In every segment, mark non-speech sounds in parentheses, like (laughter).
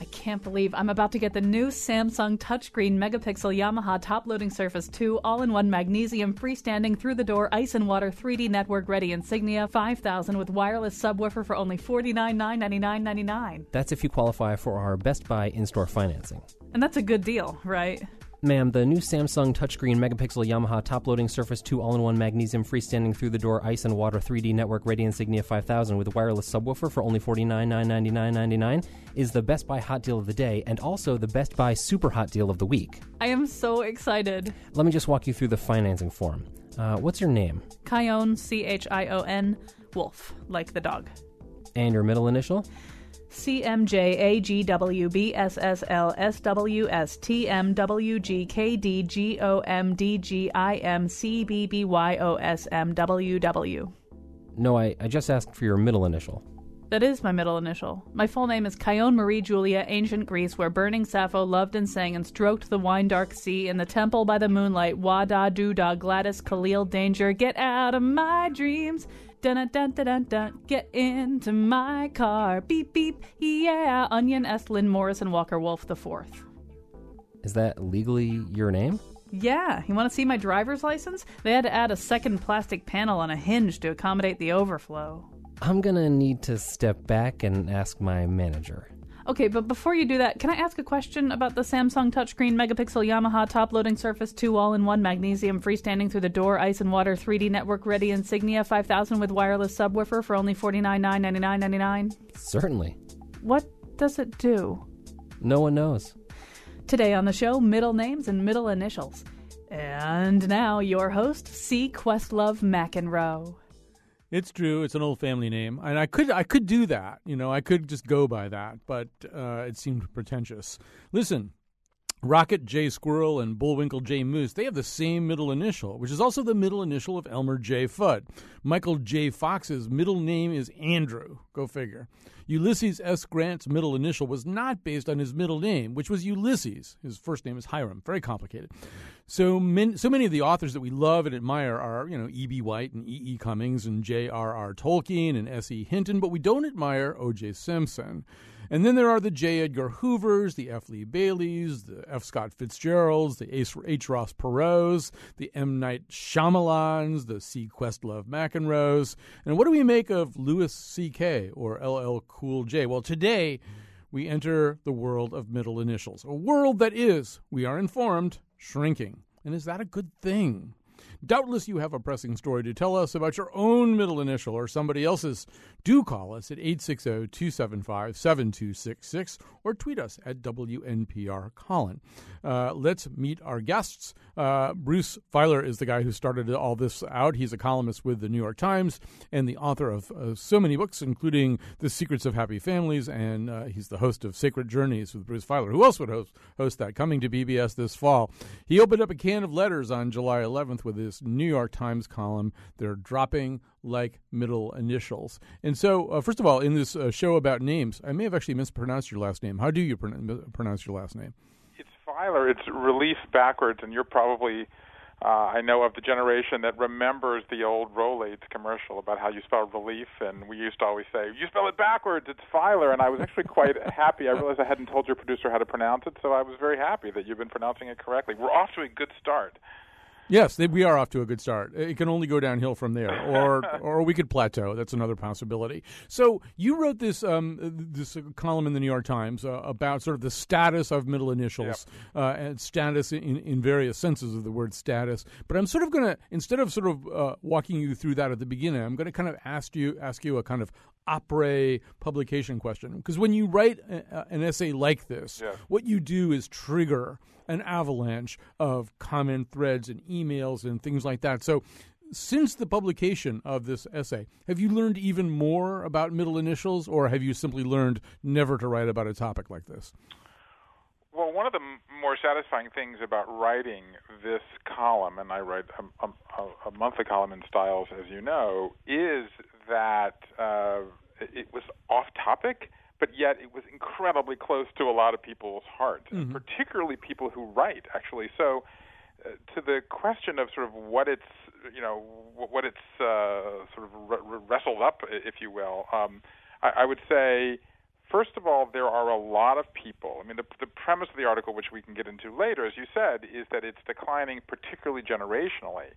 I can't believe I'm about to get the new Samsung touchscreen megapixel Yamaha top loading Surface 2 all in one magnesium freestanding through the door ice and water 3D network ready Insignia 5000 with wireless subwoofer for only $49,999.99. That's if you qualify for our Best Buy in store financing. And that's a good deal, right? Ma'am, the new Samsung touchscreen megapixel Yamaha top loading Surface 2 all in one magnesium freestanding through the door ice and water 3D network ready Insignia 5000 with wireless subwoofer for only $49,999.99 is the Best Buy hot deal of the day and also the Best Buy super hot deal of the week. I am so excited. Let me just walk you through the financing form. Uh, what's your name? Chion, C H I O N, Wolf, like the dog. And your middle initial? CMJ, No, I, I just asked for your middle initial. That is my middle initial. My full name is Chion Marie Julia, ancient Greece, where burning Sappho loved and sang and stroked the wine dark sea in the temple by the moonlight. Wada doo da Gladys Khalil danger, get out of my dreams. Dun dun dun dun dun, get into my car. Beep beep, yeah. Onion Estlin Morrison Walker Wolf the Fourth. Is that legally your name? Yeah, you want to see my driver's license? They had to add a second plastic panel on a hinge to accommodate the overflow. I'm gonna need to step back and ask my manager. Okay, but before you do that, can I ask a question about the Samsung touchscreen megapixel Yamaha top loading Surface 2 all in one magnesium freestanding through the door ice and water 3D network ready Insignia 5000 with wireless subwoofer for only $49,999.99? Certainly. What does it do? No one knows. Today on the show, middle names and middle initials. And now, your host, C. Questlove McEnroe. It's true. It's an old family name, and I could I could do that. You know, I could just go by that, but uh, it seemed pretentious. Listen, Rocket J. Squirrel and Bullwinkle J. Moose, they have the same middle initial, which is also the middle initial of Elmer J. Fudd. Michael J. Fox's middle name is Andrew. Go figure. Ulysses S. Grant's middle initial was not based on his middle name, which was Ulysses. His first name is Hiram. Very complicated. So, so many of the authors that we love and admire are, you know, E.B. White and E.E. E. Cummings and J.R.R. Tolkien and S.E. Hinton, but we don't admire O.J. Simpson. And then there are the J. Edgar Hoovers, the F. Lee Baileys, the F. Scott Fitzgeralds, the H. Ross Perot's, the M. Night Shyamalans, the C. Questlove McEnroes. And what do we make of Louis C.K. or L.L. Cool J? Well, today we enter the world of middle initials, a world that is, we are informed, shrinking. And is that a good thing? Doubtless you have a pressing story to tell us about your own middle initial or somebody else's. Do call us at 860 275 7266 or tweet us at WNPR Colin. Uh, let's meet our guests. Uh, Bruce Feiler is the guy who started all this out. He's a columnist with the New York Times and the author of uh, so many books, including The Secrets of Happy Families, and uh, he's the host of Sacred Journeys with Bruce Feiler. Who else would host, host that? Coming to PBS this fall. He opened up a can of letters on July 11th with his New York Times column. They're dropping like middle initials. And so, uh, first of all, in this uh, show about names, I may have actually mispronounced your last name. How do you pron- pronounce your last name? It's Feiler. It's relief backwards, and you're probably, uh, I know, of the generation that remembers the old Rolaids commercial about how you spell relief, and we used to always say, "You spell it backwards. It's Feiler." And I was actually quite (laughs) happy. I realized I hadn't told your producer how to pronounce it, so I was very happy that you've been pronouncing it correctly. We're off to a good start. Yes, they, we are off to a good start. It can only go downhill from there, or (laughs) or we could plateau. That's another possibility. So you wrote this um, this column in the New York Times uh, about sort of the status of middle initials uh, and status in, in various senses of the word status. But I'm sort of going to instead of sort of uh, walking you through that at the beginning, I'm going to kind of ask you ask you a kind of après publication question because when you write a, an essay like this, Yeah. what you do is trigger an avalanche of comment threads and emails and things like that. So, since the publication of this essay, have you learned even more about middle initials, or have you simply learned never to write about a topic like this? Well, one of the m- more satisfying things about writing this column, and I write a, a, a monthly column in Styles, as you know, is that uh, it was off topic, but yet it was incredibly close to a lot of people's hearts, mm-hmm. particularly people who write, actually. So, uh, to the question of sort of what it's, you know, what it's uh, sort of wrestled up, if you will, um, I, I would say First of all, there are a lot of people. I mean, the, the premise of the article, which we can get into later, as you said, is that it's declining, particularly generationally.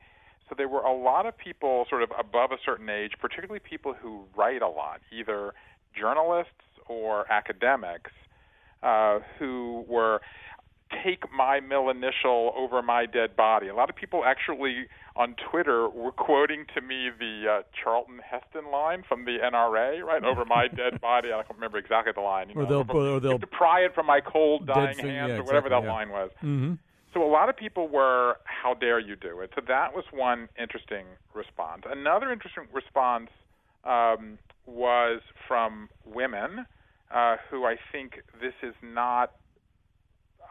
So there were a lot of people sort of above a certain age, particularly people who write a lot, either journalists or academics, uh, who were take my mill initial over my dead body. A lot of people actually on Twitter were quoting to me the uh, Charlton Heston line from the NRA, right over my (laughs) dead body. I don't remember exactly the line. You or know, they'll, or they'll to pry it from my cold, dying thing, hands, yeah, or whatever exactly, that yeah. line was. Mm-hmm. So a lot of people were, "How dare you do it?" So that was one interesting response. Another interesting response um, was from women. Uh, who I think this is not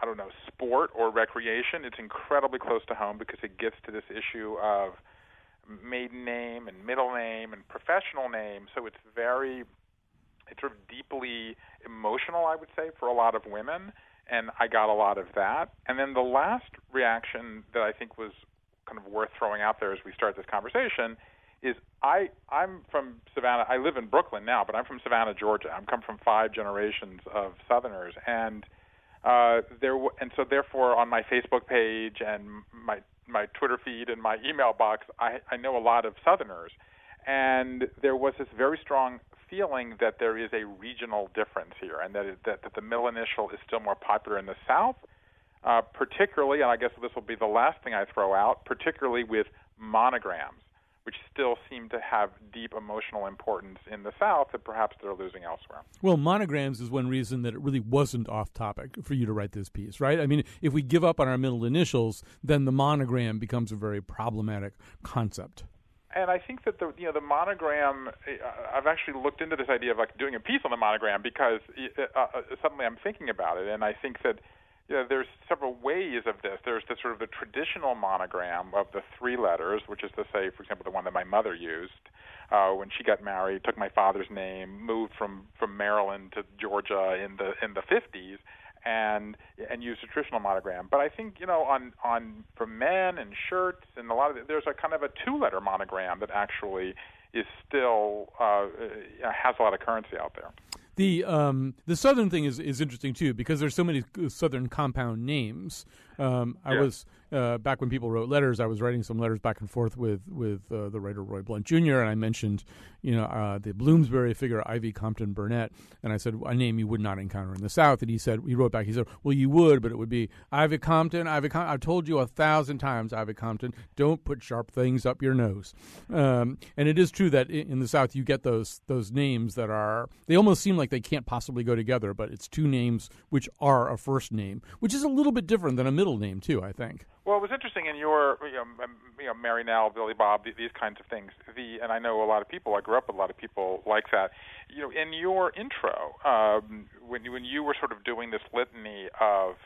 I don't know, sport or recreation, it's incredibly close to home because it gets to this issue of maiden name and middle name and professional name. So it's very, it's sort of deeply emotional, I would say, for a lot of women. And I got a lot of that. And then the last reaction that I think was kind of worth throwing out there as we start this conversation is I I'm from Savannah. I live in Brooklyn now, but I'm from Savannah, Georgia. I'm come from five generations of Southerners, and uh, there w- and so therefore on my Facebook page and my my Twitter feed and my email box, I, I know a lot of Southerners, and there was this very strong feeling that there is a regional difference here, and that, it, that, that the middle initial is still more popular in the South, uh, particularly, and I guess this will be the last thing I throw out, particularly with monograms which still seem to have deep emotional importance in the South that perhaps they're losing elsewhere. Well, monograms is one reason that it really wasn't off topic for you to write this piece, right? I mean, if we give up on our middle initials, then the monogram becomes a very problematic concept. And I think that the you know the monogram. Uh, I've actually looked into this idea of like doing a piece on the monogram because uh, uh, suddenly I'm thinking about it, and I think that you know, there's several ways of this. There's the sort of the traditional monogram of the three letters, which is to say, for example, the one that my mother used uh, when she got married, took my father's name, moved from from Maryland to Georgia in the in the 50s, and and used a traditional monogram. But I think you know on on for men and shirts and a lot of the, there's a kind of a two-letter monogram that actually is still uh, has a lot of currency out there. The um, the southern thing is, is interesting too because there's so many southern compound names. Um, I yeah. was uh, back when people wrote letters. I was writing some letters back and forth with with uh, the writer Roy Blount Jr. and I mentioned you know uh, the Bloomsbury figure Ivy Compton Burnett, and I said a name you would not encounter in the South. And he said he wrote back. He said, "Well, you would, but it would be Ivy Compton. Ivy Compton. I've told you a thousand times, Ivy Compton. Don't put sharp things up your nose." Um, and it is true that in, the South you get those those names that are they almost seem like they can't possibly go together, but it's two names which are a first name, which is a little bit different than a middle name too. I think. Well, it was interesting in your, you know, you know, Mary Nell, Billy Bob, these kinds of things. The and I know a lot of people. I grew up with a lot of people like that. You know, in your intro, um, when when you were sort of doing this litany of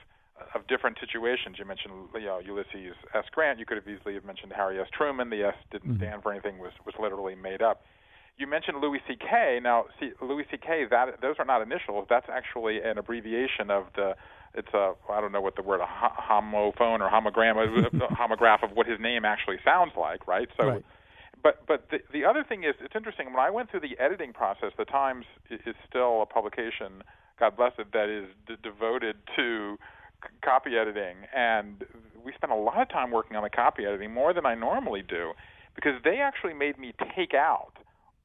of different situations, you mentioned you know Ulysses S. Grant. You could have easily have mentioned Harry S. Truman. The S didn't Mhm. stand for anything. was was literally made up. You mentioned Louis C.K. Now, see, Louis C.K. That those are not initials. That's actually an abbreviation of the. It's a I don't know what the word a homophone or homogram (laughs) homograph of what his name actually sounds like, right? So, Right. but but the the other thing is it's interesting. When I went through the editing process, the Times is still a publication, God bless it, that is d- devoted to c- copy editing, and we spent a lot of time working on the copy editing more than I normally do, because they actually made me take out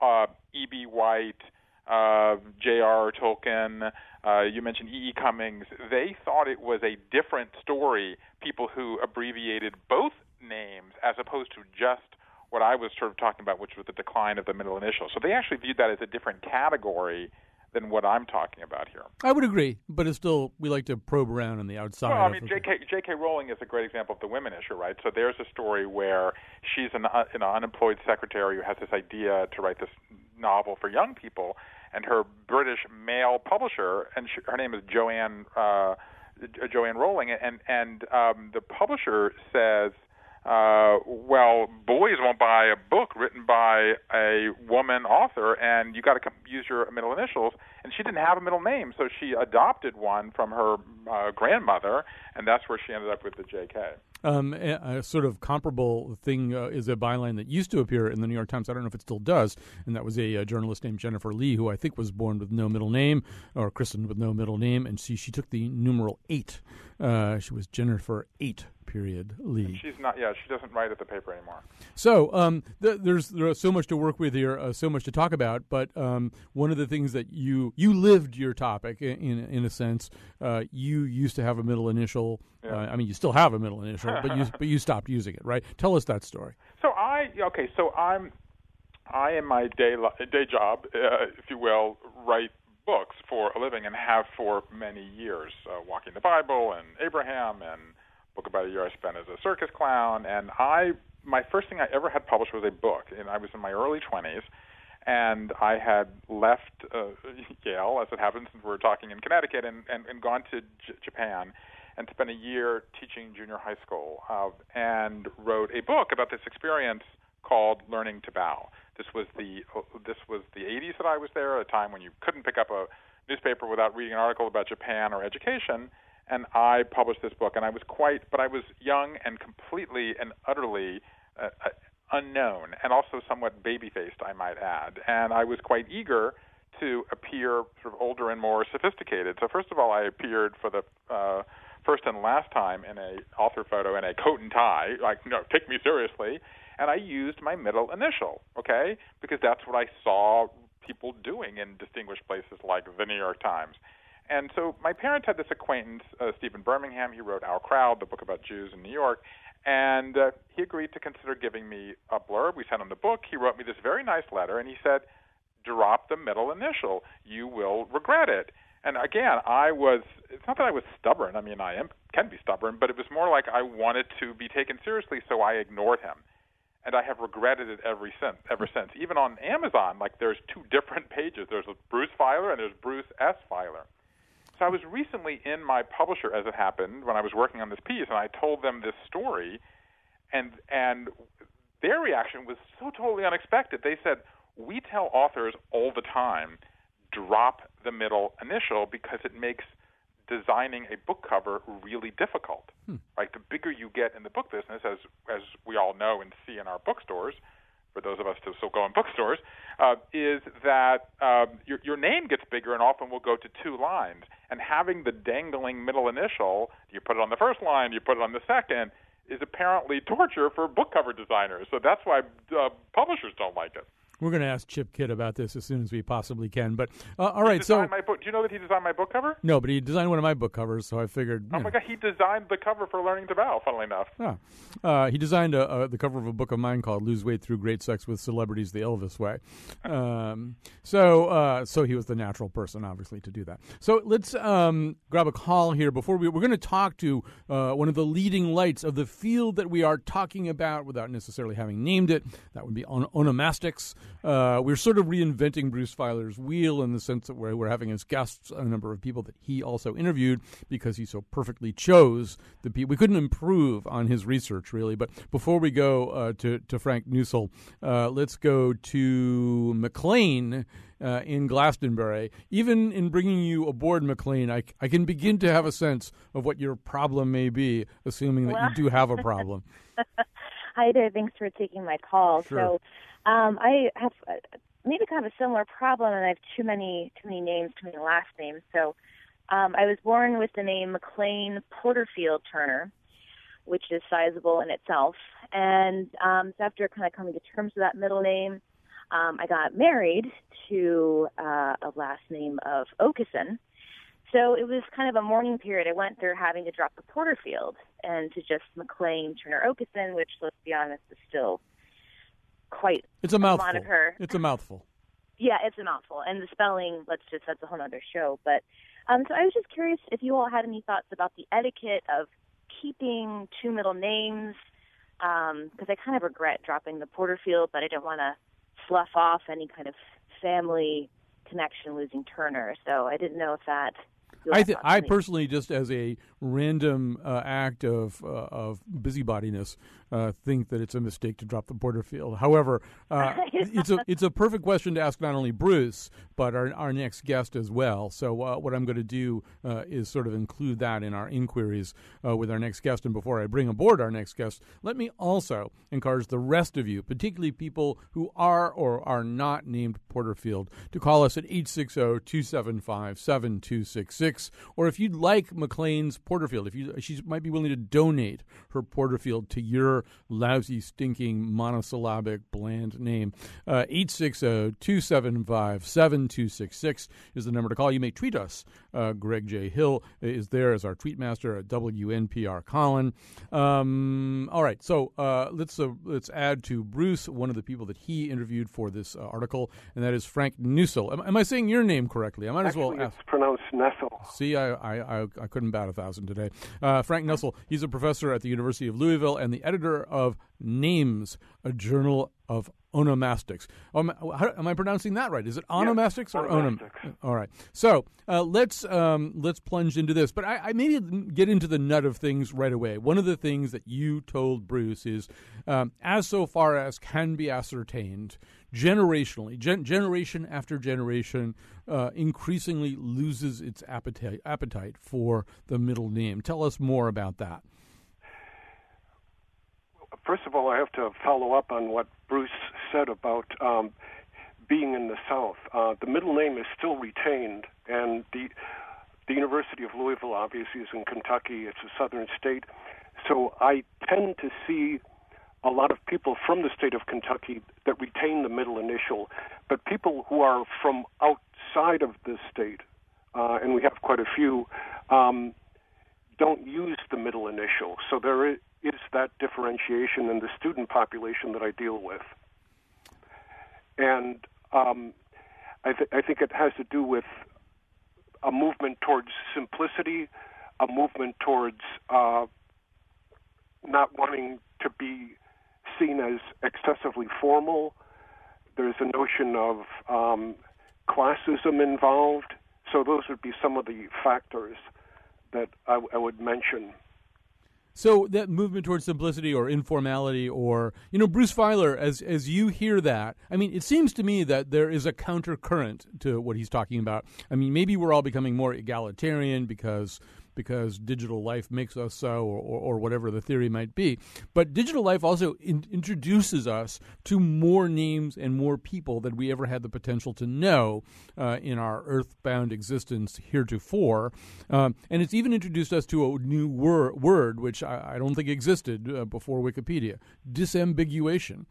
uh, E.B. White, uh, J.R. Tolkien. Uh, you mentioned E.E. Cummings. They thought it was a different story. People who abbreviated both names as opposed to just what I was sort of talking about, which was the decline of the middle initial. So they actually viewed that as a different category than what I'm talking about here. I would agree, but it's still we like to probe around on the outside. Well, I mean. J.K. J.K. Rowling is a great example of the women issue, right? So there's a story where she's an uh, know, unemployed secretary who has this idea to write this novel for young people, and her British male publisher, and she, her name is Joanne uh, Joanne Rowling, and and um, the publisher says uh, well, boys won't buy a book written by a woman author, and you got to use your middle initials. And she didn't have a middle name, so she adopted one from her uh, grandmother, and that's where she ended up with the J.K. Um, a, sort of comparable thing uh, is a byline that used to appear in the New York Times. I don't know if it still does, and that was a, a, journalist named Jennifer Lee, who I think was born with no middle name or christened with no middle name, and she she took the numeral eight. Uh, she was Jennifer Eight period Lee. She's not. Yeah, she doesn't write at the paper anymore. So um, th- there's there's so much to work with here, uh, so much to talk about. But um, one of the things that you you lived your topic in in, in a sense. Uh, you used to have a middle initial. Yeah. Uh, I mean, you still have a middle initial, but you but you stopped using it, right? Tell us that story. So I okay. So I'm I in my day day job, uh, if you will, write books for a living and have for many years, uh, Walking the Bible and Abraham and book about a year I spent as a circus clown, and I my first thing I ever had published was a book, and I was in my early 20s, and I had left uh, Yale, as it happens, since we're talking in Connecticut, and and, and gone to J- Japan, and spent a year teaching junior high school, uh, and wrote a book about this experience called Learning to Bow. This was the uh, this was the 80s that I was there, a time when you couldn't pick up a newspaper without reading an article about Japan or education and I published this book, and I was quite, but I was young and completely and utterly uh, uh, unknown, and also somewhat baby-faced, I might add, and I was quite eager to appear sort of older and more sophisticated. So first of all, I appeared for the uh, first and last time in a author photo in a coat and tie, like no, take me seriously, and I used my middle initial, okay, because that's what I saw people doing in distinguished places like the New York Times. And so my parents had this acquaintance, uh, Stephen Birmingham. He wrote Our Crowd, the book about Jews in New York. And uh, he agreed to consider giving me a blurb. We sent him the book. He wrote me this very nice letter, and he said, drop the middle initial. You will regret it. And again, I was, it's not that I was stubborn. I mean, I am, can be stubborn, but it was more like I wanted to be taken seriously, so I ignored him. And I have regretted it ever since, ever since. Even on Amazon, like there's two different pages. There's a Bruce Feiler and there's Bruce S. Feiler. So I was recently in my publisher, as it happened, when I was working on this piece, and I told them this story, and and their reaction was so totally unexpected. They said, "We tell authors all the time, drop the middle initial because it makes designing a book cover really difficult. Hmm. Right, the bigger you get in the book business, as as we all know and see in our bookstores, for those of us who still go in bookstores, uh, is that um, your, your name gets bigger and often will go to two lines. And having the dangling middle initial, you put it on the first line, you put it on the second, is apparently torture for book cover designers. So that's why uh, publishers don't like it. We're going to ask Chip Kidd about this as soon as we possibly can. But uh, all right, so my book, do you know that he designed my book cover? No, but he designed one of my book covers, so I figured. Oh my know. god, he designed the cover for Learning to Bow. Funnily enough, yeah, uh, he designed a, a, the cover of a book of mine called "Lose Weight Through Great Sex with Celebrities the Elvis Way." (laughs) Um, so, uh, so he was the natural person, obviously, to do that. So let's um, grab a call here before we we're going to talk to uh, one of the leading lights of the field that we are talking about, without necessarily having named it. That would be on- onomastics. Uh, we're sort of reinventing Bruce Feiler's wheel in the sense that we're, we're having as guests a number of people that he also interviewed because he so perfectly chose the people. We couldn't improve on his research, really. But before we go uh, to, to Frank Nuessel, uh, let's go to McLean. Uh, in Glastonbury. Even in bringing you aboard, McLean, I, I can begin to have a sense of what your problem may be, assuming that well. you do have a problem. (laughs) Hi there. Thanks for taking my call. Sure. So um, I have uh, maybe kind of a similar problem, and I have too many too many names, too many last names. So um, I was born with the name McLean Porterfield Turner, which is sizable in itself. And um, so after kind of coming to terms with that middle name, um, I got married to uh, a last name of Okeson. So it was kind of a mourning period. I went through having to drop the Porterfield and to just McLean Turner Okeson, which, let's be honest, is still quite it's a mouthful. moniker. It's a mouthful. Yeah, it's a mouthful, and the spelling. Let's just that's a whole other show. But um, so I was just curious if you all had any thoughts about the etiquette of keeping two middle names, because um, I kind of regret dropping the Porterfield, but I didn't want to slough off any kind of family connection losing Turner. So I didn't know if that I th- I personally just as a random uh, act of uh, of busybodiness uh, think that it's a mistake to drop the Porterfield. However, uh, (laughs) it's a it's a perfect question to ask not only Bruce but our our next guest as well. So uh, what I'm going to do uh, is sort of include that in our inquiries uh, with our next guest. And before I bring aboard our next guest, let me also encourage the rest of you, particularly people who are or are not named Porterfield, to call us at 860-275-7266. Or if you'd like McLean's Porterfield, if you she might be willing to donate her Porterfield to your lousy, stinking, monosyllabic, bland name. Uh, 860 275 7266 is the number to call. You may tweet us. Uh, Greg J. Hill is there as our tweet master at WNPR Colin. Um, all right, so uh, let's uh, let's add to Bruce one of the people that he interviewed for this uh, article, and that is Frank Nuessel. Am, am, I saying your name correctly? I might Actually, as well ask. It's pronounced Nessel. See, I, I, I, I couldn't bat a thousand today. Uh, Frank Nuessel, he's a professor at the University of Louisville and the editor of Names, a journal of onomastics. Um, how, am I pronouncing that right? Is it onomastics yeah, or onomastics? onom? All right. So uh, let's um, let's plunge into this. But I, I, maybe get into the nut of things right away. One of the things that you told Bruce is, um, as so far as can be ascertained, generationally, gen- generation after generation, uh, increasingly loses its appetite appetite for the middle name. Tell us more about that. First of all, I have to follow up on what Bruce said about um, being in the South. Uh, the middle name is still retained, and the the University of Louisville obviously is in Kentucky. It's a southern state, so I tend to see a lot of people from the state of Kentucky that retain the middle initial, but people who are from outside of the state, uh, and we have quite a few, um, don't use the middle initial. So there is that differentiation in the student population that I deal with. And um, I, th- I think it has to do with a movement towards simplicity, a movement towards uh, not wanting to be seen as excessively formal. There's a notion of um, classism involved. So those would be some of the factors that I would mention. So that movement towards simplicity or informality, or you know, Bruce Feiler, as as you hear that, I mean, it seems to me that there is a counter current to what he's talking about. I mean, maybe we're all becoming more egalitarian because because digital life makes us so, or, or, or whatever the theory might be. But digital life also in, introduces us to more names and more people than we ever had the potential to know uh, in our earthbound existence heretofore. Um, and it's even introduced us to a new wor- word, which I, I, don't think existed uh, before Wikipedia disambiguation.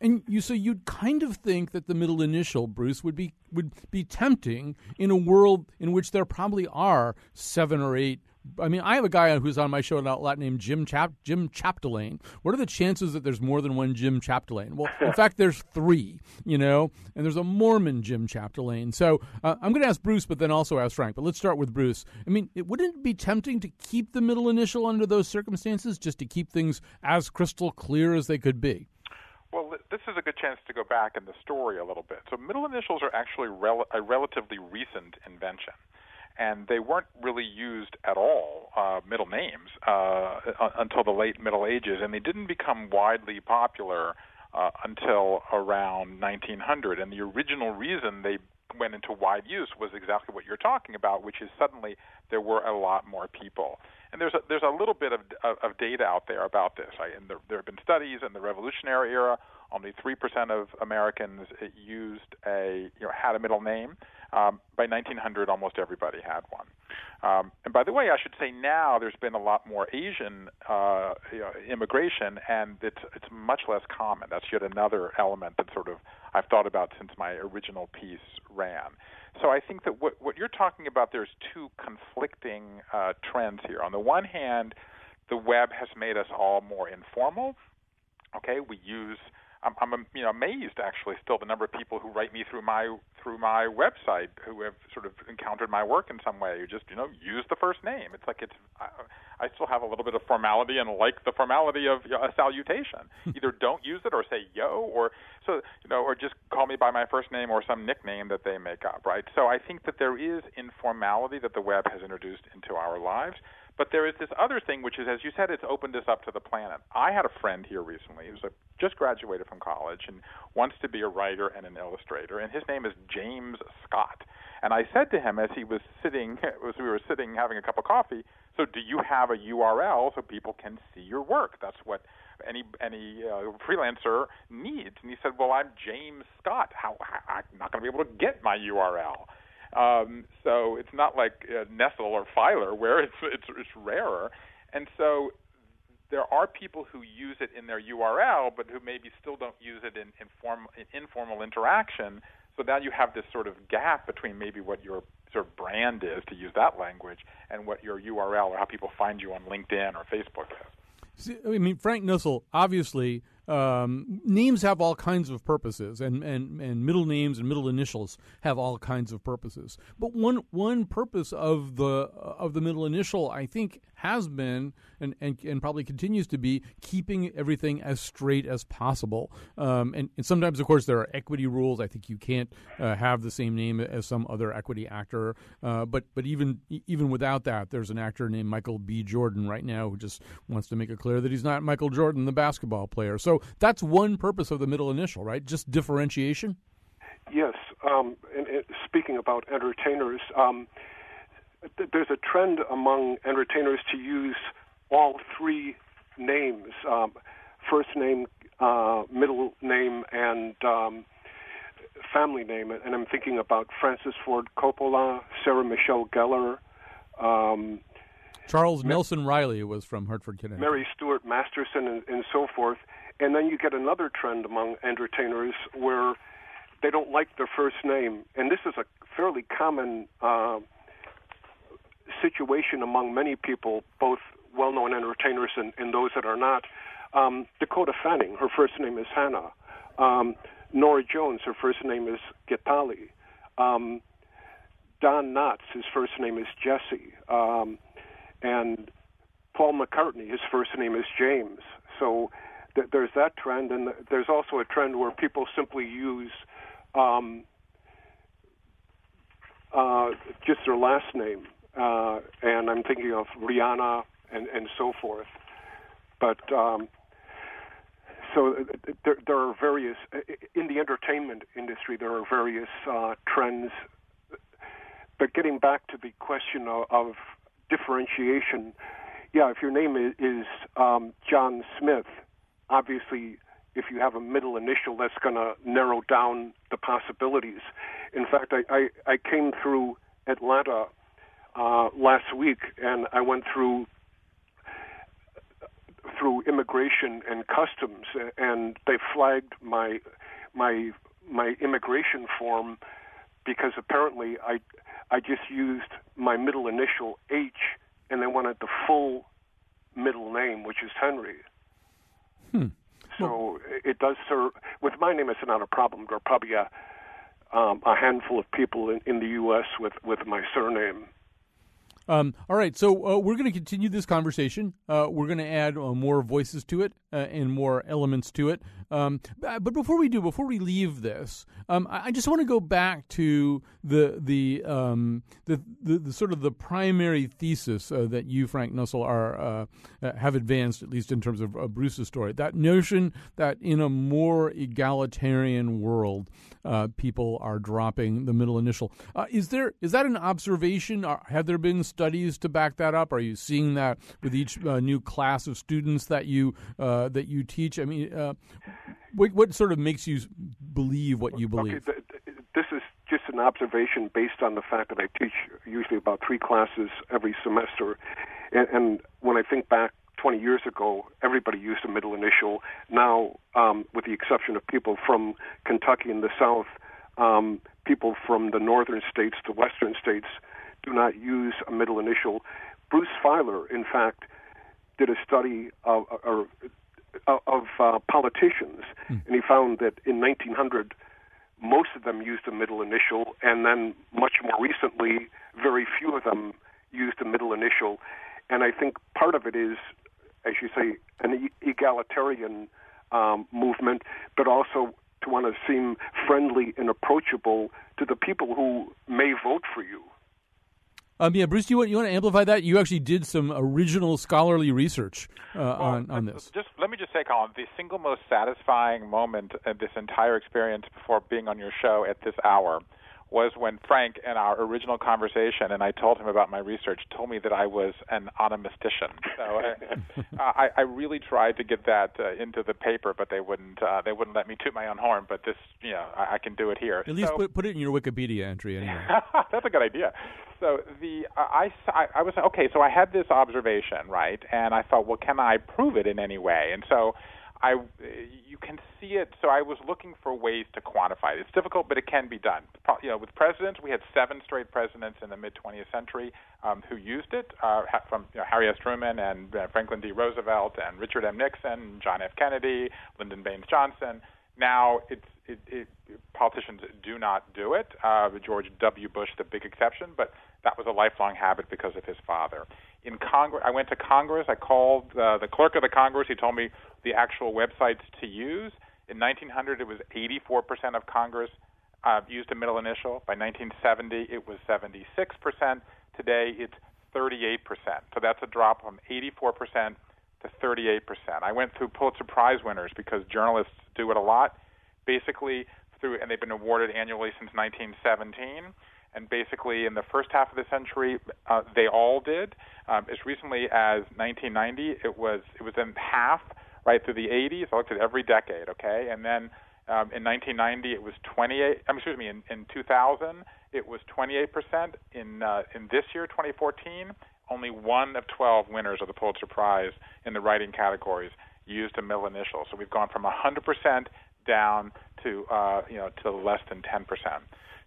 And you so you'd kind of think that the middle initial, Bruce, would be would be tempting in a world in which there probably are seven or eight I mean, I have a guy who's on my show in Outlet named Jim Chap Jim Chapdelaine. What are the chances that there's more than one Jim Chapdelaine? Well, in (laughs) fact, there's three. You know, and there's a Mormon Jim Chapdelaine. So uh, I'm going to ask Bruce, but then also ask Frank. But let's start with Bruce. I mean, it, wouldn't it be tempting to keep the middle initial under those circumstances, just to keep things as crystal clear as they could be? Well, this is a good chance to go back in the story a little bit. So, middle initials are actually rel- a relatively recent invention and they weren't really used at all, uh, middle names, uh, until the late Middle Ages, and they didn't become widely popular uh, until around 1900. And the original reason they went into wide use was exactly what you're talking about, which is suddenly there were a lot more people. And there's a, there's a little bit of, of, of data out there about this. And there, there have been studies in the Revolutionary era. Only three percent of Americans used a you know had a middle name. Um, by 1900, almost everybody had one. Um, and by the way, I should say now there's been a lot more Asian uh, immigration, and it's it's much less common. That's yet another element that sort of I've thought about since my original piece ran. So I think that what what you're talking about there's two conflicting uh, trends here. On the one hand, the web has made us all more informal. Okay, we use I'm, I'm you know amazed actually still the number of people who write me through my through my website who have sort of encountered my work in some way. You just you know use the first name. It's like it's I, I still have a little bit of formality and like the formality of a salutation. Hmm. Either don't use it or say yo or so you know or just call me by my first name or some nickname that they make up. Right. So I think that there is informality that the web has introduced into our lives. But there is this other thing, which is, as you said, it's opened us up to the planet. I had a friend here recently who's a, just graduated from college and wants to be a writer and an illustrator, and his name is James Scott. And I said to him as he was sitting, (laughs) as we were sitting having a cup of coffee, so do you have a URL so people can see your work? That's what any any uh, freelancer needs. And he said, well, I'm James Scott. How, how I'm not going to be able to get my URL. Um, so it's not like uh, Nuessel or Feiler where it's, it's it's rarer, and so there are people who use it in their URL, but who maybe still don't use it in, in, form, in informal interaction. So now you have this sort of gap between maybe what your sort of brand is, to use that language, and what your URL or how people find you on LinkedIn or Facebook is. See, I mean, Frank Nuessel, obviously, um, names have all kinds of purposes, and, and, and middle names and middle initials have all kinds of purposes. But one one purpose of the of the middle initial, I think, has been and, and, and probably continues to be keeping everything as straight as possible. Um, and, and, sometimes, of course, there are equity rules. I think you can't uh, have the same name as some other equity actor. Uh, but but even even without that, there's an actor named Michael B. Jordan right now who just wants to make it clear that he's not Michael Jordan, the basketball player. So that's one purpose of the middle initial, right? Just differentiation. Yes. Um, and, and, speaking about entertainers, um, th- there's a trend among entertainers to use all three names: um, first name, uh, middle name, and um, family name. And I'm thinking about Francis Ford Coppola, Sarah Michelle Gellar. Um, Charles Nelson Reilly was from Hartford, Connecticut. Mary Stuart Masterson, and, and so forth. And then you get another trend among entertainers where they don't like their first name, and this is a fairly common uh, situation among many people, both well-known entertainers and, and those that are not. Um, Dakota Fanning, her first name is Hannah. Um, Norah Jones, her first name is Geethali. Um, Don Knotts, his first name is Jesse. Um, and Paul McCartney, his first name is James. So th- there's that trend, and there's also a trend where people simply use um, uh, just their last name, uh, and I'm thinking of Rihanna and and so forth. But um, so uh, there, there are various uh, in the entertainment industry. There are various uh, trends. But getting back to the question of, of differentiation, yeah, if your name is, is um, John Smith, obviously if you have a middle initial, that's going to narrow down the possibilities. In fact, I, I, I came through Atlanta uh, last week, and I went through through immigration and customs, and they flagged my my my immigration form because apparently I I just used my middle initial H, and they wanted the full middle name, which is Henry. Hmm. So it does serve. With my name, it's not a problem. There are probably a um, a handful of people in, in the U.S. with with my surname. Um, all right, so uh, we're going to continue this conversation. Uh, we're going to add uh, more voices to it uh, and more elements to it. Um, but before we do, before we leave this, um, I, just want to go back to the the, um, the, the, the sort of the primary thesis uh, that you, Frank Nuessel, are uh, have advanced, at least in terms of Bruce's story. That notion that in a more egalitarian world, people are dropping the middle initial. is there is that an observation? have there been studies to back that up? Are you seeing that with each uh, new class of students that you uh, that you teach? I mean, uh, what, what, sort of makes you believe what you believe? Okay, this is just an observation based on the fact that I teach usually about three classes every semester, and, and when I think back 20 years ago, everybody used a middle initial. Now, um, with the exception of people from Kentucky and the South, um, people from the northern states, the western states, do not use a middle initial. Bruce Feiler, in fact, did a study of, of, of uh, politicians, mm. and he found that in 1900, most of them used a middle initial, and then much more recently, very few of them used a middle initial. And I think part of it is, as you say, an egalitarian um, movement, but also to want to seem friendly and approachable to the people who may vote for you. Um, yeah, Bruce, do you want you want to amplify that? You actually did some original scholarly research uh, well, on on this. Just let me just say, Colin, the single most satisfying moment of this entire experience before being on your show at this hour was when Frank, in our original conversation, and I told him about my research, told me that I was an onomastician. So (laughs) uh, I, I really tried to get that uh, into the paper, but they wouldn't. Uh, they wouldn't let me toot my own horn. But this, you know, I, I can do it here. At least so, put, put it in your Wikipedia entry anyway. (laughs) that's a good idea. So the I, I I was okay. So I had this observation, right, and I thought, well, can I prove it in any way? And so I, you can see it. So I was looking for ways to quantify it. It's difficult, but it can be done. You know, with presidents, we had seven straight presidents in the mid 20th century um, who used it, uh, from you know, Harry S. Truman and uh, Franklin D. Roosevelt and Richard M. Nixon, John F. Kennedy, Lyndon Baines Johnson. Now it's it, it, politicians do not do it. Uh, George W. Bush, the big exception, but that was a lifelong habit because of his father in Congress. I went to Congress. I called uh, the clerk of the Congress. He told me the actual websites to use. In 1900, it was 84% of Congress uh, used a middle initial. By 1970, it was 76%. Today, it's 38%. So that's a drop from 84% to 38%. I went through Pulitzer Prize winners because journalists do it a lot. Basically, through and they've been awarded annually since 1917 and basically in the first half of the century, uh, they all did. Um, as recently as 1990, it was it was in half right through the 80s. I looked at every decade, okay, and then um, in 1990 it was 28. I'm excuse me, in, in 2000 it was 28 percent. In uh, in this year, 2014, only one of 12 winners of the Pulitzer Prize in the writing categories used a middle initial. So we've gone from 100 percent down to uh, you know to less than 10 percent.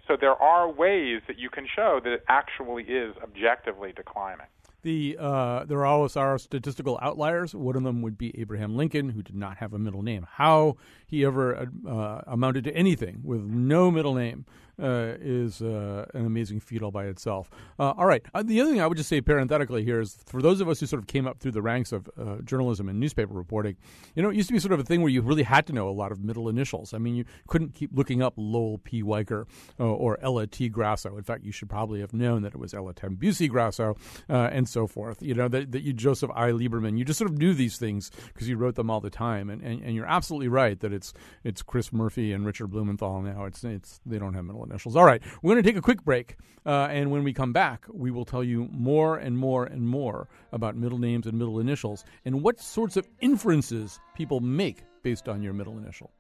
So there are ways that you can show that it actually is objectively declining. The uh, there always are statistical outliers. One of them would be Abraham Lincoln, who did not have a middle name. How he ever uh, amounted to anything with no middle name uh, is uh, an amazing feat all by itself. Uh, all right. Uh, the other thing I would just say parenthetically here is for those of us who sort of came up through the ranks of uh, journalism and newspaper reporting, you know, it used to be sort of a thing where you really had to know a lot of middle initials. I mean, you couldn't keep looking up Lowell P. Weicker or Ella T. Grasso. In fact, you should probably have known that it was Ella Tambussi Grasso and so forth. You know, that, that you, Joseph I. Lieberman, you just sort of knew these things because you wrote them all the time. And, and, and you're absolutely right that it's it's Chris Murphy and Richard Blumenthal now. It's, it's they don't have middle initials. All right, we're going to take a quick break, uh, and when we come back, we will tell you more and more and more about middle names and middle initials and what sorts of inferences people make based on your middle initial.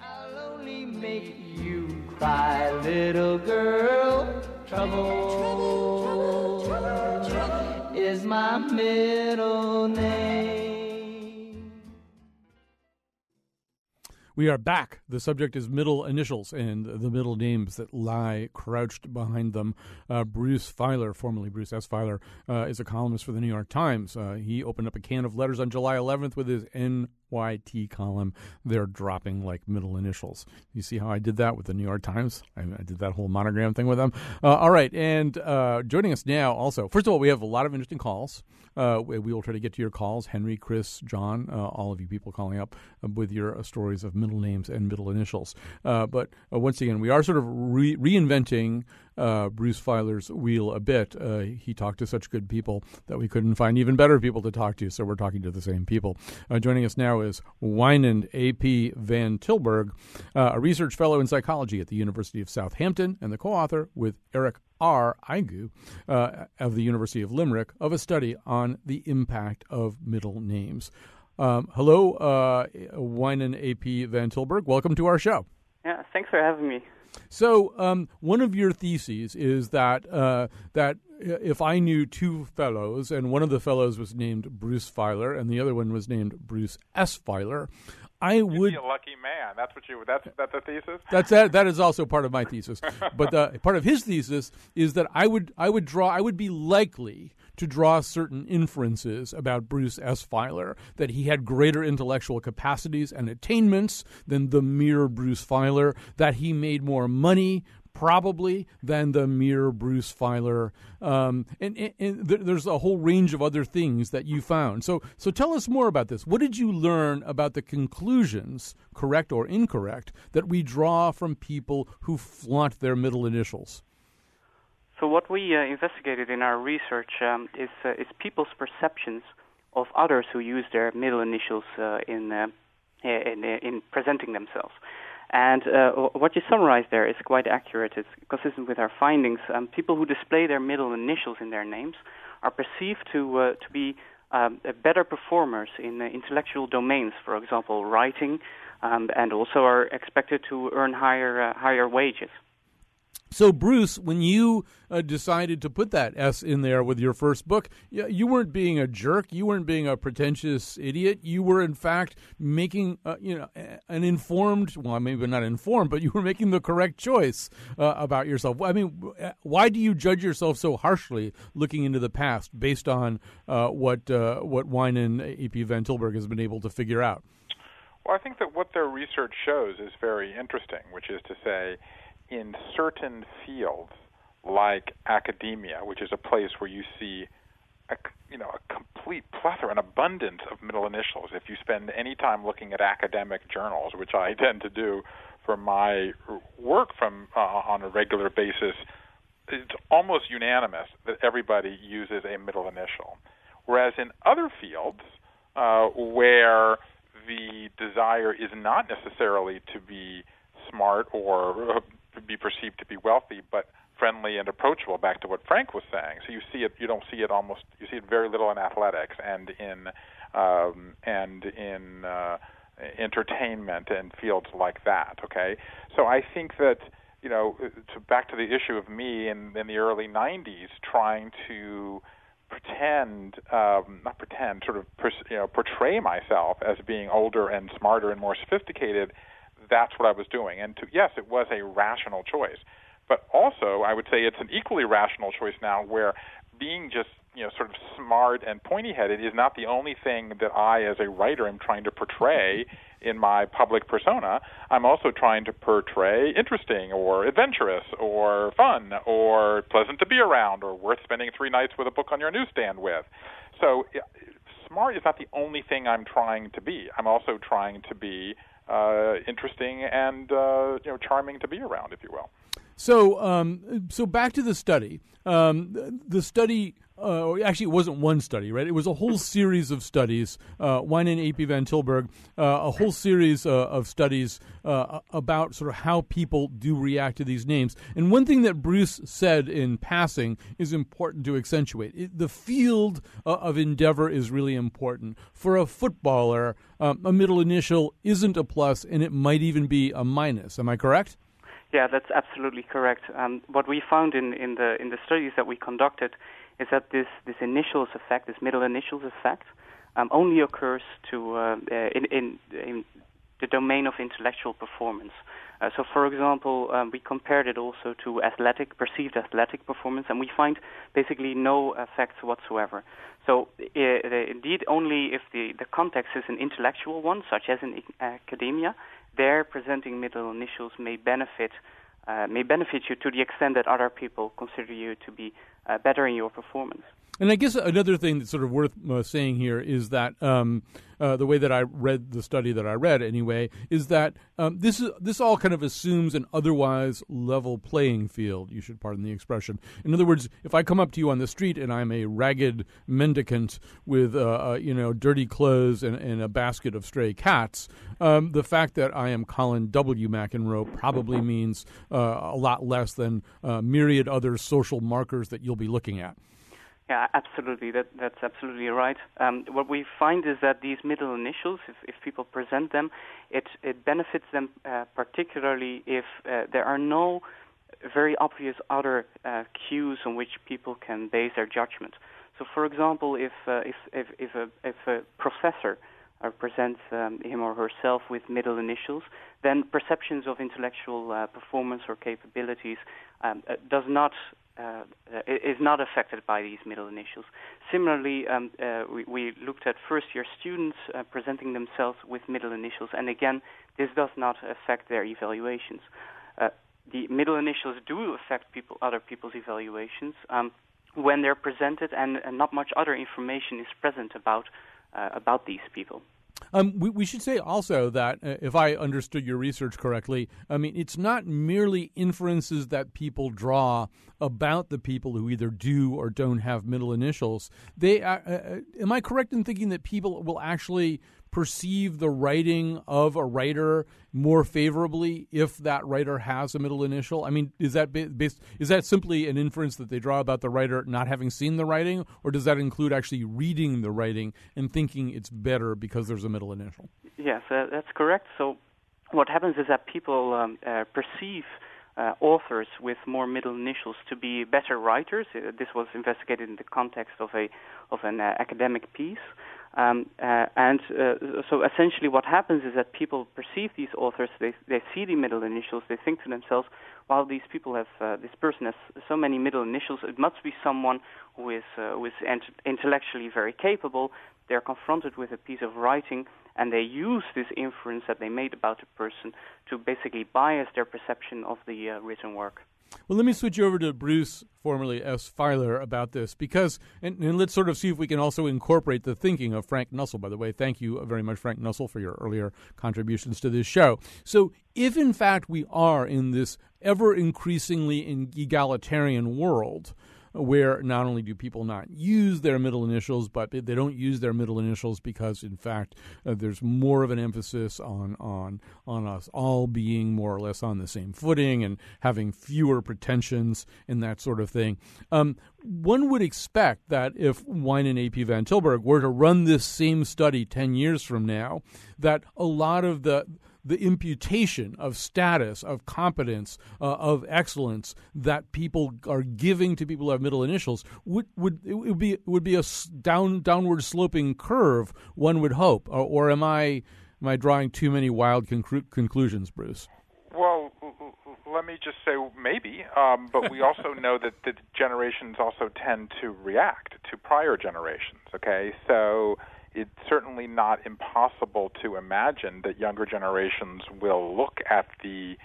I'll only make you cry, little girl. Trouble, trouble, trouble, trouble is my middle name. We are back. The subject is middle initials and the middle names that lie crouched behind them. Uh, Bruce Feiler, formerly Bruce S. Feiler, uh, is a columnist for the New York Times. Uh, he opened up a can of letters on July 11th with his N YT column, they're dropping like middle initials. You see how I did that with the New York Times? I, I did that whole monogram thing with them. Uh, all right, and uh, joining us now also, first of all, we have a lot of interesting calls. Uh, we, will try to get to your calls. Henry, Chris, John, uh, all of you people calling up uh, with your uh, stories of middle names and middle initials. but once again, we are sort of re- reinventing uh, Bruce Feiler's wheel a bit. Uh, he talked to such good people that we couldn't find even better people to talk to, so we're talking to the same people. Uh, joining us now is Wynand A.P. Van Tilburg, uh, a research fellow in psychology at the University of Southampton and the co author with Eric R. Igou uh, of the University of Limerick of a study on the impact of middle names. Um, hello, uh, Wynand A.P. Van Tilburg. Welcome to our show. Yeah, thanks for having me. So, um, one of your theses is that uh, that if I knew two fellows, and one of the fellows was named Bruce Feiler, and the other one was named Bruce S. Feiler, I You'd would be a lucky man. That's what you. That's that's a thesis. That's that. That is also part of my thesis. but the, part of his thesis is that I would I would draw I would be likely to draw certain inferences about Bruce S. Feiler, that he had greater intellectual capacities and attainments than the mere Bruce Feiler, that he made more money probably than the mere Bruce Feiler. Um, and, and, and there's a whole range of other things that you found. So, so tell us more about this. What did you learn about the conclusions, correct or incorrect, that we draw from people who flaunt their middle initials? So, what we uh, investigated in our research um, is uh, is people's perceptions of others who use their middle initials uh, in, in in presenting themselves. And uh, what you summarize there is quite accurate. It's consistent with our findings. Um, people who display their middle initials in their names are perceived to uh, to be um, better performers in uh, intellectual domains, for example, writing, um, and also are expected to earn higher higher wages. So, Bruce, when you uh, decided to put that S in there with your first book, you weren't being a jerk. You weren't being a pretentious idiot. You were, in fact, making uh, you know an informed, well, maybe not informed, but you were making the correct choice uh, about yourself. I mean, why do you judge yourself so harshly, looking into the past, based on uh, what uh, what Wijnand A.P. Van Tilburg has been able to figure out? Well, I think that what their research shows is very interesting, which is to say in certain fields like academia, which is a place where you see a, you know a complete plethora, an abundance of middle initials. If you spend any time looking at academic journals, which I (laughs) tend to do for my work from uh, on a regular basis, it's almost unanimous that everybody uses a middle initial. Whereas in other fields uh, where the desire is not necessarily to be smart or uh, be perceived to be wealthy, but friendly and approachable. Back to what Frank was saying. So you see it. You don't see it almost. You see it very little in athletics and in um, and in uh, entertainment and fields like that. Okay. So I think that you know, to back to the issue of me in, in the early '90s, trying to pretend, um, not pretend, sort of, you know, portray myself as being older and smarter and more sophisticated that's what I was doing. And to, yes, it was a rational choice. But also, I would say it's an equally rational choice now where being just you know sort of smart and pointy headed is not the only thing that I as a writer am trying to portray mm-hmm. in my public persona. I'm also trying to portray interesting or adventurous or fun or pleasant to be around or worth spending 3 nights with a book on your newsstand with. So smart is not the only thing I'm trying to be. I'm also trying to be uh, interesting and uh, you know charming to be around, if you will. So, um, so back to the study. Um, the study uh, actually, it wasn't one study, right? It was a whole series of studies. Uh, Wijnand A.P. Van Tilburg, uh, a whole series uh, of studies uh, about sort of how people do react to these names. And one thing that Bruce said in passing is important to accentuate. It, the field uh, of endeavor is really important. For a footballer, um, a middle initial isn't a plus, and it might even be a minus. Am I correct? Yeah, that's absolutely correct. Um, what we found in, in the in the studies that we conducted is that this, this initials effect, this middle initials effect, um, only occurs to uh, in, in, in, the domain of intellectual performance. Uh, so, for example, um, we compared it also to athletic, perceived athletic performance, and we find basically no effects whatsoever. So, uh, indeed, only if the, the context is an intellectual one, such as in academia, there presenting middle initials may benefit uh, may benefit you to the extent that other people consider you to be uh, better in your performance. And I guess another thing that's sort of worth uh, saying here is that um, uh, the way that I read the study that I read anyway is that um, this is this all kind of assumes an otherwise level playing field. You should pardon the expression. In other words, if I come up to you on the street and I'm a ragged mendicant with uh, uh you know dirty clothes and, and, a basket of stray cats, um, the fact that I am Colin W. McEnroe probably means uh, a lot less than uh, myriad other social markers that you'll be looking at. Yeah, absolutely. That, that's absolutely right. Um, what we find is that these middle initials, if, if people present them, it, it benefits them uh, particularly if uh, there are no very obvious other uh, cues on which people can base their judgment. So, for example, if uh, if, if, if, a, if a professor uh, presents um, him or herself with middle initials, then perceptions of intellectual uh, performance or capabilities um, does not uh, is not affected by these middle initials. Similarly, um, uh, we, we, looked at first year students uh, presenting themselves with middle initials, and again, this does not affect their evaluations. Uh, the middle initials do affect people, other people's evaluations um, when they're presented, and, and, not much other information is present about uh, about these people. Um, we, we, should say also that uh, if I understood your research correctly, I mean, it's not merely inferences that people draw about the people who either do or don't have middle initials. They, uh, uh, am I correct in thinking that people will actually perceive the writing of a writer more favorably if that writer has a middle initial? I mean, is that based, is that simply an inference that they draw about the writer not having seen the writing, or does that include actually reading the writing and thinking it's better because there's a middle initial? Yes, uh, that's correct. So, what happens is that people um, uh, perceive. Uh, authors with more middle initials to be better writers. Uh, this was investigated in the context of a of an uh, academic piece. Um, uh, and uh, so essentially, what happens is that people perceive these authors, they, they see the middle initials, they think to themselves, "While these people have, uh, this person has so many middle initials, it must be someone who is, uh, who is ent- intellectually very capable. They're confronted with a piece of writing, and they use this inference that they made about a person to basically bias their perception of the uh, written work. Well, let me switch over to Bruce, formerly S. Feiler, about this because, and, and, let's sort of see if we can also incorporate the thinking of Frank Nuessel. By the way, thank you very much, Frank Nuessel, for your earlier contributions to this show. So, if in fact we are in this ever increasingly egalitarian world, where not only do people not use their middle initials, but they don't use their middle initials because, in fact, uh, there's more of an emphasis on on on us all being more or less on the same footing and having fewer pretensions and that sort of thing. Um, one would expect that if Wijnand AP Van Tilburg were to run this same study ten years from now, that a lot of the the imputation of status, of competence, uh, of excellence that people are giving to people who have middle initials would would it would be would be a down downward sloping curve. One would hope, or, or am I am I drawing too many wild conclu- conclusions, Bruce? Well, let me just say maybe, um, but we also (laughs) know that the generations also tend to react to prior generations. Okay, so it's certainly not impossible to imagine that younger generations will look at the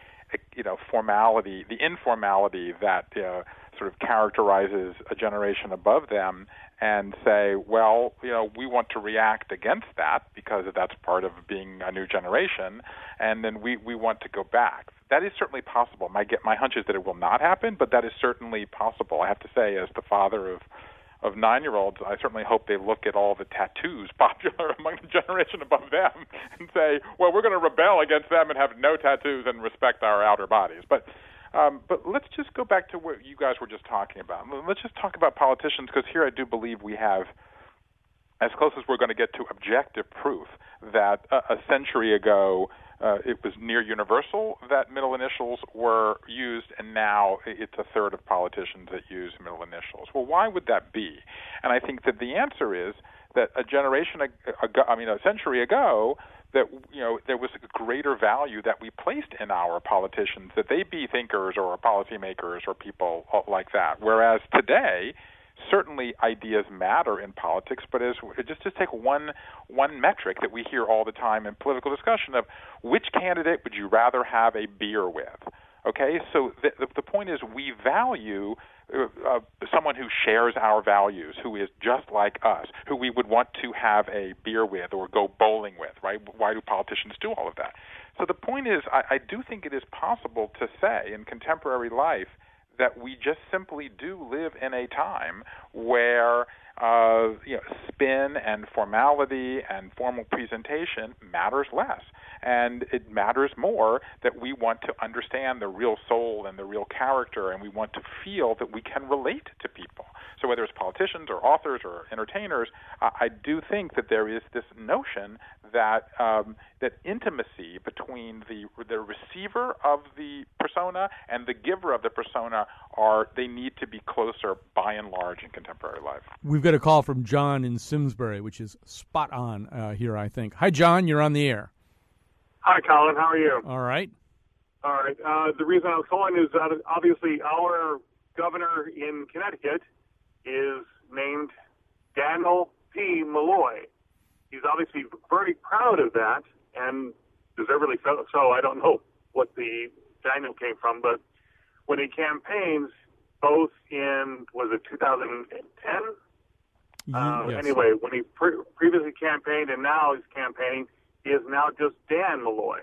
you know formality, the informality that uh, sort of characterizes a generation above them, and say, well, you know, we want to react against that because that's part of being a new generation, and then we we want to go back. That is certainly possible. My get my hunch is that it will not happen, but that is certainly possible. I have to say, as the father of of nine year olds, I certainly hope they look at all the tattoos (laughs) popular among the generation above them and say, well, we're going to rebel against them and have no tattoos and respect our outer bodies. But um, but let's just go back to what you guys were just talking about. Let's just talk about politicians because here I do believe we have as close as we're going to get to objective proof that a, a century ago uh, it was near universal that middle initials were used, and now it's a third of politicians that use middle initials. Well, why would that be? And I think that the answer is that a generation ago, I mean, a century ago, that you know there was a greater value that we placed in our politicians that they be thinkers or policymakers or people like that. Whereas today certainly ideas matter in politics, but as just to take one one metric that we hear all the time in political discussion of which candidate would you rather have a beer with? Okay, so the, the point is we value uh, uh, someone who shares our values, who is just like us, who we would want to have a beer with or go bowling with, right? Why do politicians do all of that? So the point is, I, I do think it is possible to say in contemporary life that we just simply do live in a time where uh, you know, spin and formality and formal presentation matters less. And it matters more that we want to understand the real soul and the real character, and we want to feel that we can relate to people. So, whether it's politicians or authors or entertainers, I do think that there is this notion that um, that intimacy between the the receiver of the persona and the giver of the persona are they need to be closer by and large in contemporary life. We've got a call from John in Simsbury, which is spot on uh, here. I think. Hi, John. You're on the air. Hi, Colin. How are you? All right. All right. Uh, the reason I was calling is that obviously our governor in Connecticut is named Dannel P. Malloy. He's obviously very proud of that, and deservedly so. so. I don't know what the Daniel came from, but when he campaigns, both in was it 2010? Uh, yes. Anyway, when he pre- previously campaigned and now he's campaigning, he is now just Dan Malloy.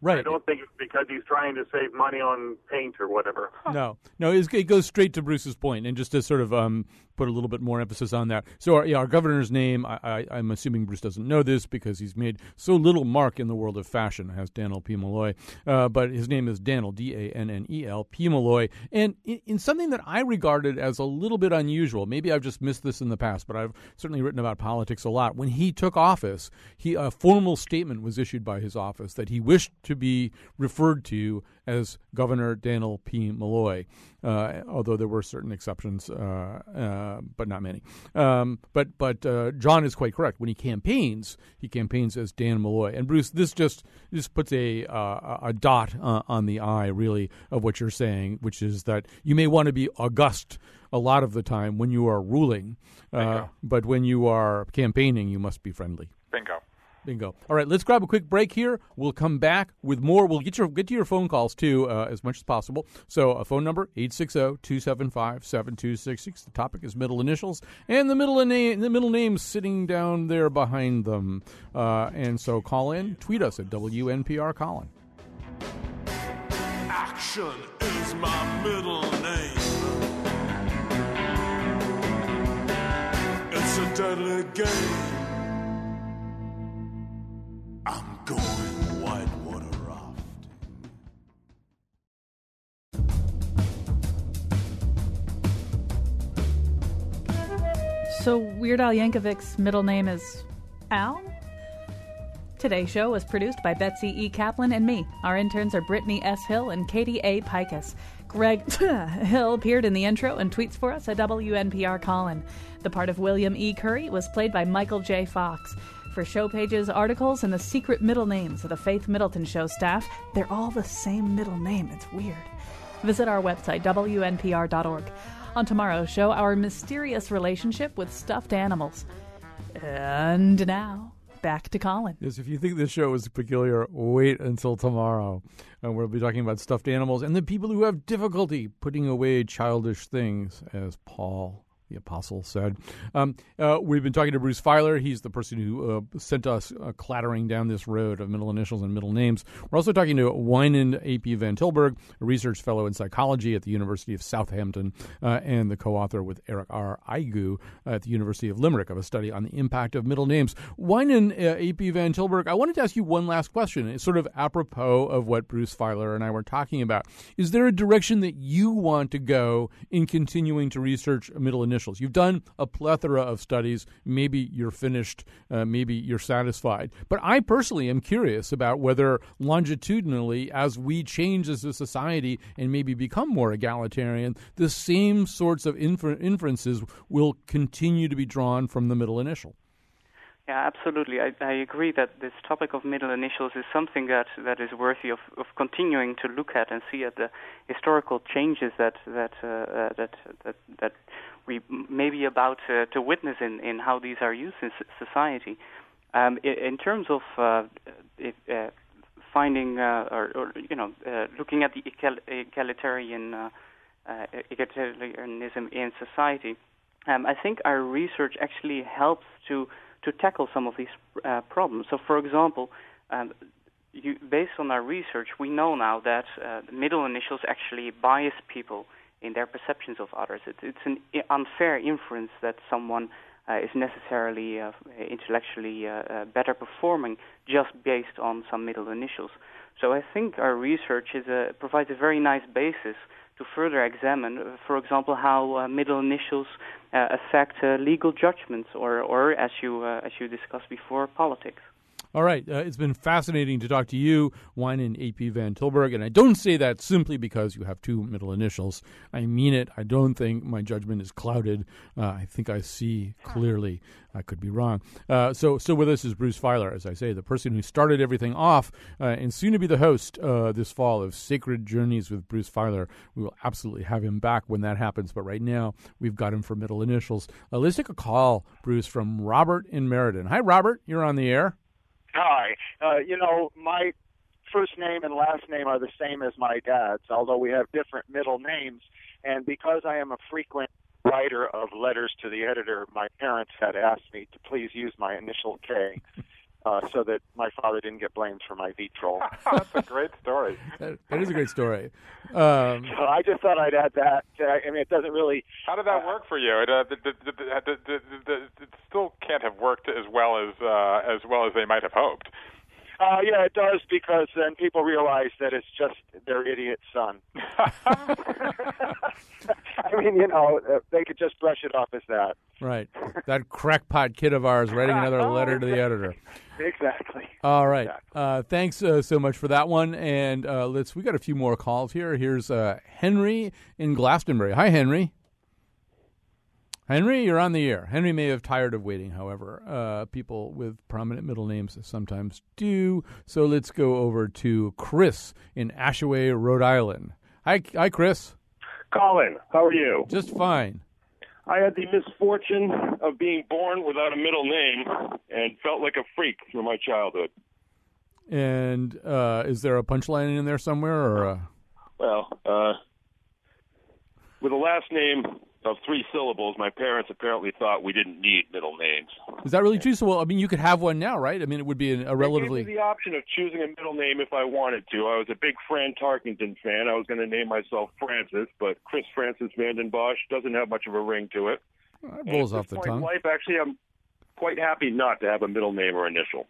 Right. I don't think it's because he's trying to save money on paint or whatever. No, no, it's, it goes straight to Bruce's point, and just to sort of um, put a little bit more emphasis on that. So, our, yeah, our governor's name, I, I, I'm assuming Bruce doesn't know this because he's made so little mark in the world of fashion, has Daniel P. Malloy, uh, but his name is Dannel, D A N N E L, P. Malloy, and in, in something that I regarded as a little bit unusual, maybe I've just missed this in the past, but I've certainly written about politics a lot. When he took office, he a formal statement was issued by his office that he wished to be referred to as Governor Dannel P. Malloy, uh, although there were certain exceptions, uh, uh, but not many. Um, but but uh, John is quite correct. When he campaigns, he campaigns as Dan Malloy. And Bruce, this just this puts a uh, a dot uh, on the I, really, of what you're saying, which is that you may want to be august a lot of the time when you are ruling, but when you are campaigning, you must be friendly. Bingo. Bingo. All right, let's grab a quick break here. We'll come back with more. We'll get your get to your phone calls too uh, as much as possible. So, a phone number 860-275-7266. The topic is middle initials and the middle name the middle name sitting down there behind them. Uh, and so call in, tweet us at WNPR Colin. Action is my middle name. It's a deadly game. Going whitewater rafting. So Weird Al Yankovic's middle name is Al? Today's show was produced by Betsy E. Kaplan and me. Our interns are Brittany S. Hill and Katie A. Pikus. Greg (laughs) Hill appeared in the intro and tweets for us at WNPR Colin. The part of William E. Curry was played by Michael J. Fox. For show pages, articles, and the secret middle names of the Faith Middleton Show staff, they're all the same middle name. It's weird. Visit our website, WNPR.org. On tomorrow's show, our mysterious relationship with stuffed animals. And now, back to Colin. Yes, if you think this show is peculiar, wait until tomorrow. And we'll be talking about stuffed animals and the people who have difficulty putting away childish things, as Paul the apostle said. Um, uh, we've been talking to Bruce Feiler. He's the person who uh, sent us uh, clattering down this road of middle initials and middle names. We're also talking to Wijnand A.P. Van Tilburg, a research fellow in psychology at the University of Southampton, uh, and the co-author with Eric R. Igou at the University of Limerick of a study on the impact of middle names. Wijnand uh, A.P. Van Tilburg, I wanted to ask you one last question. It's sort of apropos of what Bruce Feiler and I were talking about. Is there a direction that you want to go in continuing to research middle initials? You've done a plethora of studies. Maybe you're finished. Uh, maybe you're satisfied. But I personally am curious about whether longitudinally, as we change as a society and maybe become more egalitarian, the same sorts of infer- inferences will continue to be drawn from the middle initial. Yeah, absolutely. I, I agree that this topic of middle initials is something that, that is worthy of, of continuing to look at and see at the historical changes that that uh, uh, that that that we may be about uh, to witness in, in how these are used in society. Um, in, in, terms of uh, it, uh, finding uh, or, or, you know looking at the egalitarian egalitarianism in society, um, I think our research actually helps to to tackle some of these uh, problems. So, for example, um, you, based on our research, we know now that uh, middle initials actually bias people in their perceptions of others. It, it's an unfair inference that someone uh, is necessarily uh, intellectually uh, uh, better performing just based on some middle initials. So I think our research is a, provides a very nice basis to further examine, uh, for example, how uh, middle initials uh, affect legal judgments, or, or as you as you discussed before, politics. All right. Uh, it's been fascinating to talk to you, Wijnand AP Van Tilburg. And I don't say that simply because you have two middle initials. I mean it. I don't think my judgment is clouded. Uh, I think I see clearly. I could be wrong. Uh, so, still with us is Bruce Feiler, as I say, the person who started everything off uh, and soon to be the host uh, this fall of Sacred Journeys with Bruce Feiler. We will absolutely have him back when that happens. But right now, we've got him for middle initials. Uh, let's take a call, Bruce, from Robert in Meriden. Hi, Robert. You're on the air. Hi. Uh, you know, my first name and last name are the same as my dad's, although we have different middle names. And because I am a frequent writer of letters to the editor, my parents had asked me to please use my initial K. Uh, so that my father didn't get blamed for my vitriol. (laughs) That's a great story. (laughs) that, that is a great story. Um, so I just thought I'd add that. I mean, it doesn't really. How did that work for you? It, uh, the, the, the, the, the, it still can't have worked as well as uh, as well as they might have hoped. Uh, yeah, it does because then people realize that it's just their idiot son. (laughs) I mean, you know, they could just brush it off as that. Right. That crackpot kid of ours writing another (laughs) letter to the editor. Exactly. All right. Uh, thanks uh, so much for that one. And uh, let's. We got a few more calls here. Here's uh, Henry in Glastonbury. Hi, Henry. Henry, you're on the air. Henry may have tired of waiting, however. Uh, people with prominent middle names sometimes do. So let's go over to Chris in Ashaway, Rhode Island. Hi, hi, Chris. Colin, how are you? Just fine. I had the misfortune of being born without a middle name and felt like a freak through my childhood. And uh, is there a punchline in there somewhere, or? Uh... Well, uh, with a last name of three syllables, my parents apparently thought we didn't need middle names. Is that really true? So, well, I mean, you could have one now, right? I mean, it would be a relatively. They gave me the option of choosing a middle name if I wanted to. I was a big Fran Tarkenton fan. I was going to name myself Francis, but Chris Francis Vanden Bosch doesn't have much of a ring to it. Well, that rolls off the point tongue. In life, actually, I'm quite happy not to have a middle name or initial.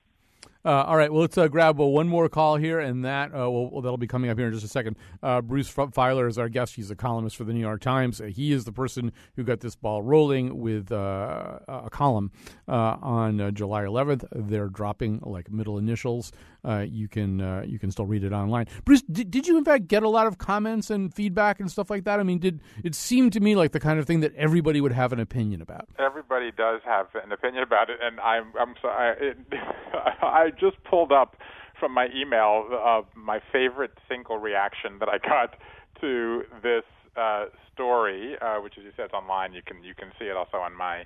Uh, all right, well, let's uh, grab uh, one more call here, and that uh, well, that'll be coming up here in just a second. Uh, Bruce Feiler is our guest. He's a columnist for the New York Times. He is the person who got this ball rolling with a column on July 11th. They're dropping like middle initials. you can you can still read it online. Bruce, did, did you in fact get a lot of comments and feedback and stuff like that? I mean, did it seem to me like the kind of thing that everybody would have an opinion about? Everybody does have an opinion about it, and I'm I'm sorry. It, (laughs) I just pulled up from my email uh, my favorite single reaction that I got to this uh, story, uh, which, as you said, is online. You can you can see it also on my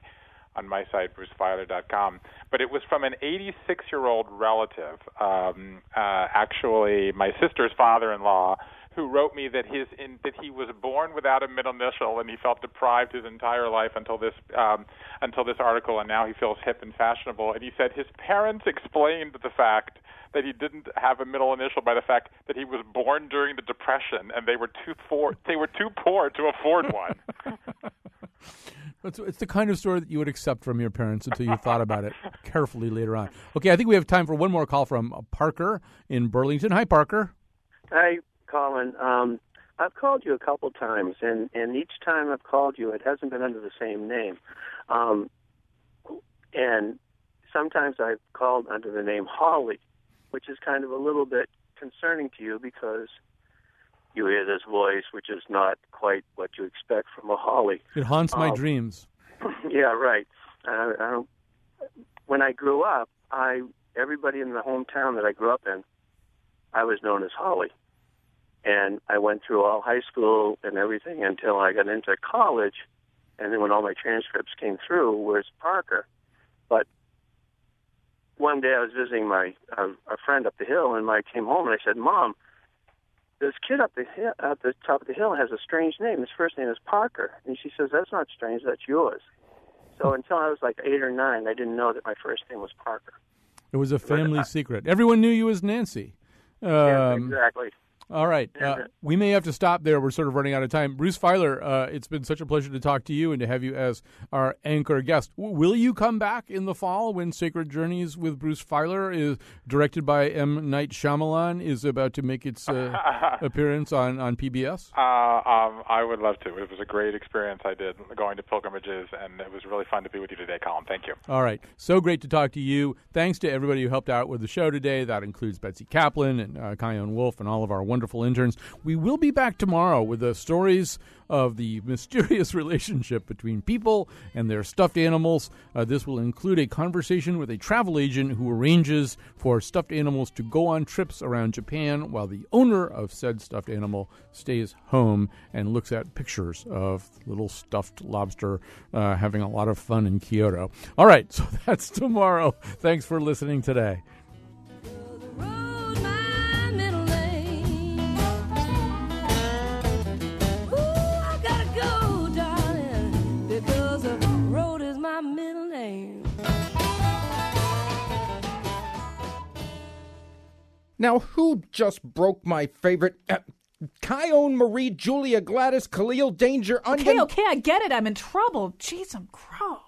on my site, brucefeiler.com. But it was from an 86 year old relative, um, uh, actually my sister's father-in-law, who wrote me that his in, that he was born without a middle initial and he felt deprived his entire life until this um, until this article, and now he feels hip and fashionable. And he said his parents explained the fact that he didn't have a middle initial by the fact that he was born during the depression and they were too poor they were too poor to afford one. (laughs) It's, it's the kind of story that you would accept from your parents until you thought about it (laughs) carefully later on. Okay, I think we have time for one more call from Parker in Burlington. Hi, Parker. Hi, Colin. Um, I've called you a couple times, and, and each time I've called you, it hasn't been under the same name. Um, and sometimes I've called under the name Holly, which is kind of a little bit concerning to you because you hear this voice, which is not quite what you expect from a Holly. It haunts my Um, dreams. (laughs) yeah, right. Uh, I don't, when I grew up, I everybody in the hometown that I grew up in, I was known as Holly, and I went through all high school and everything until I got into college, and then when all my transcripts came through, was Parker. But one day I was visiting my uh, a friend up the hill, and I came home and I said, "Mom." This kid up the hill, at the top of the hill has a strange name. His first name is Parker, and she says that's not strange. That's yours. So until I was like eight or nine, I didn't know that my first name was Parker. It was a family secret. Everyone knew you as Nancy. Um, yes, exactly. All right. Uh, we may have to stop there. We're sort of running out of time. Bruce Feiler, uh, it's been such a pleasure to talk to you and to have you as our anchor guest. W- will you come back in the fall when Sacred Journeys with Bruce Feiler is directed by M. Night Shyamalan is about to make its uh, (laughs) appearance on, on PBS? Uh, um, I would love to. It was a great experience I did going to pilgrimages, and it was really fun to be with you today, Colin. Thank you. All right. So great to talk to you. Thanks to everybody who helped out with the show today. That includes Betsy Kaplan and uh, Kyone Wolf and all of our wonderful interns. We will be back tomorrow with the stories of the (laughs) mysterious relationship between people and their stuffed animals. Uh, this will include a conversation with a travel agent who arranges for stuffed animals to go on trips around Japan while the owner of said stuffed animal stays home and looks at pictures of little stuffed lobster uh, having a lot of fun in Kyoto. All right, (laughs) so that's tomorrow. Thanks for listening today. Now, who just broke my favorite? Uh, Marie, Julia, Gladys, Khalil, Danger, Onion. Okay, okay, I get it. I'm in trouble. Jeez, I'm crow.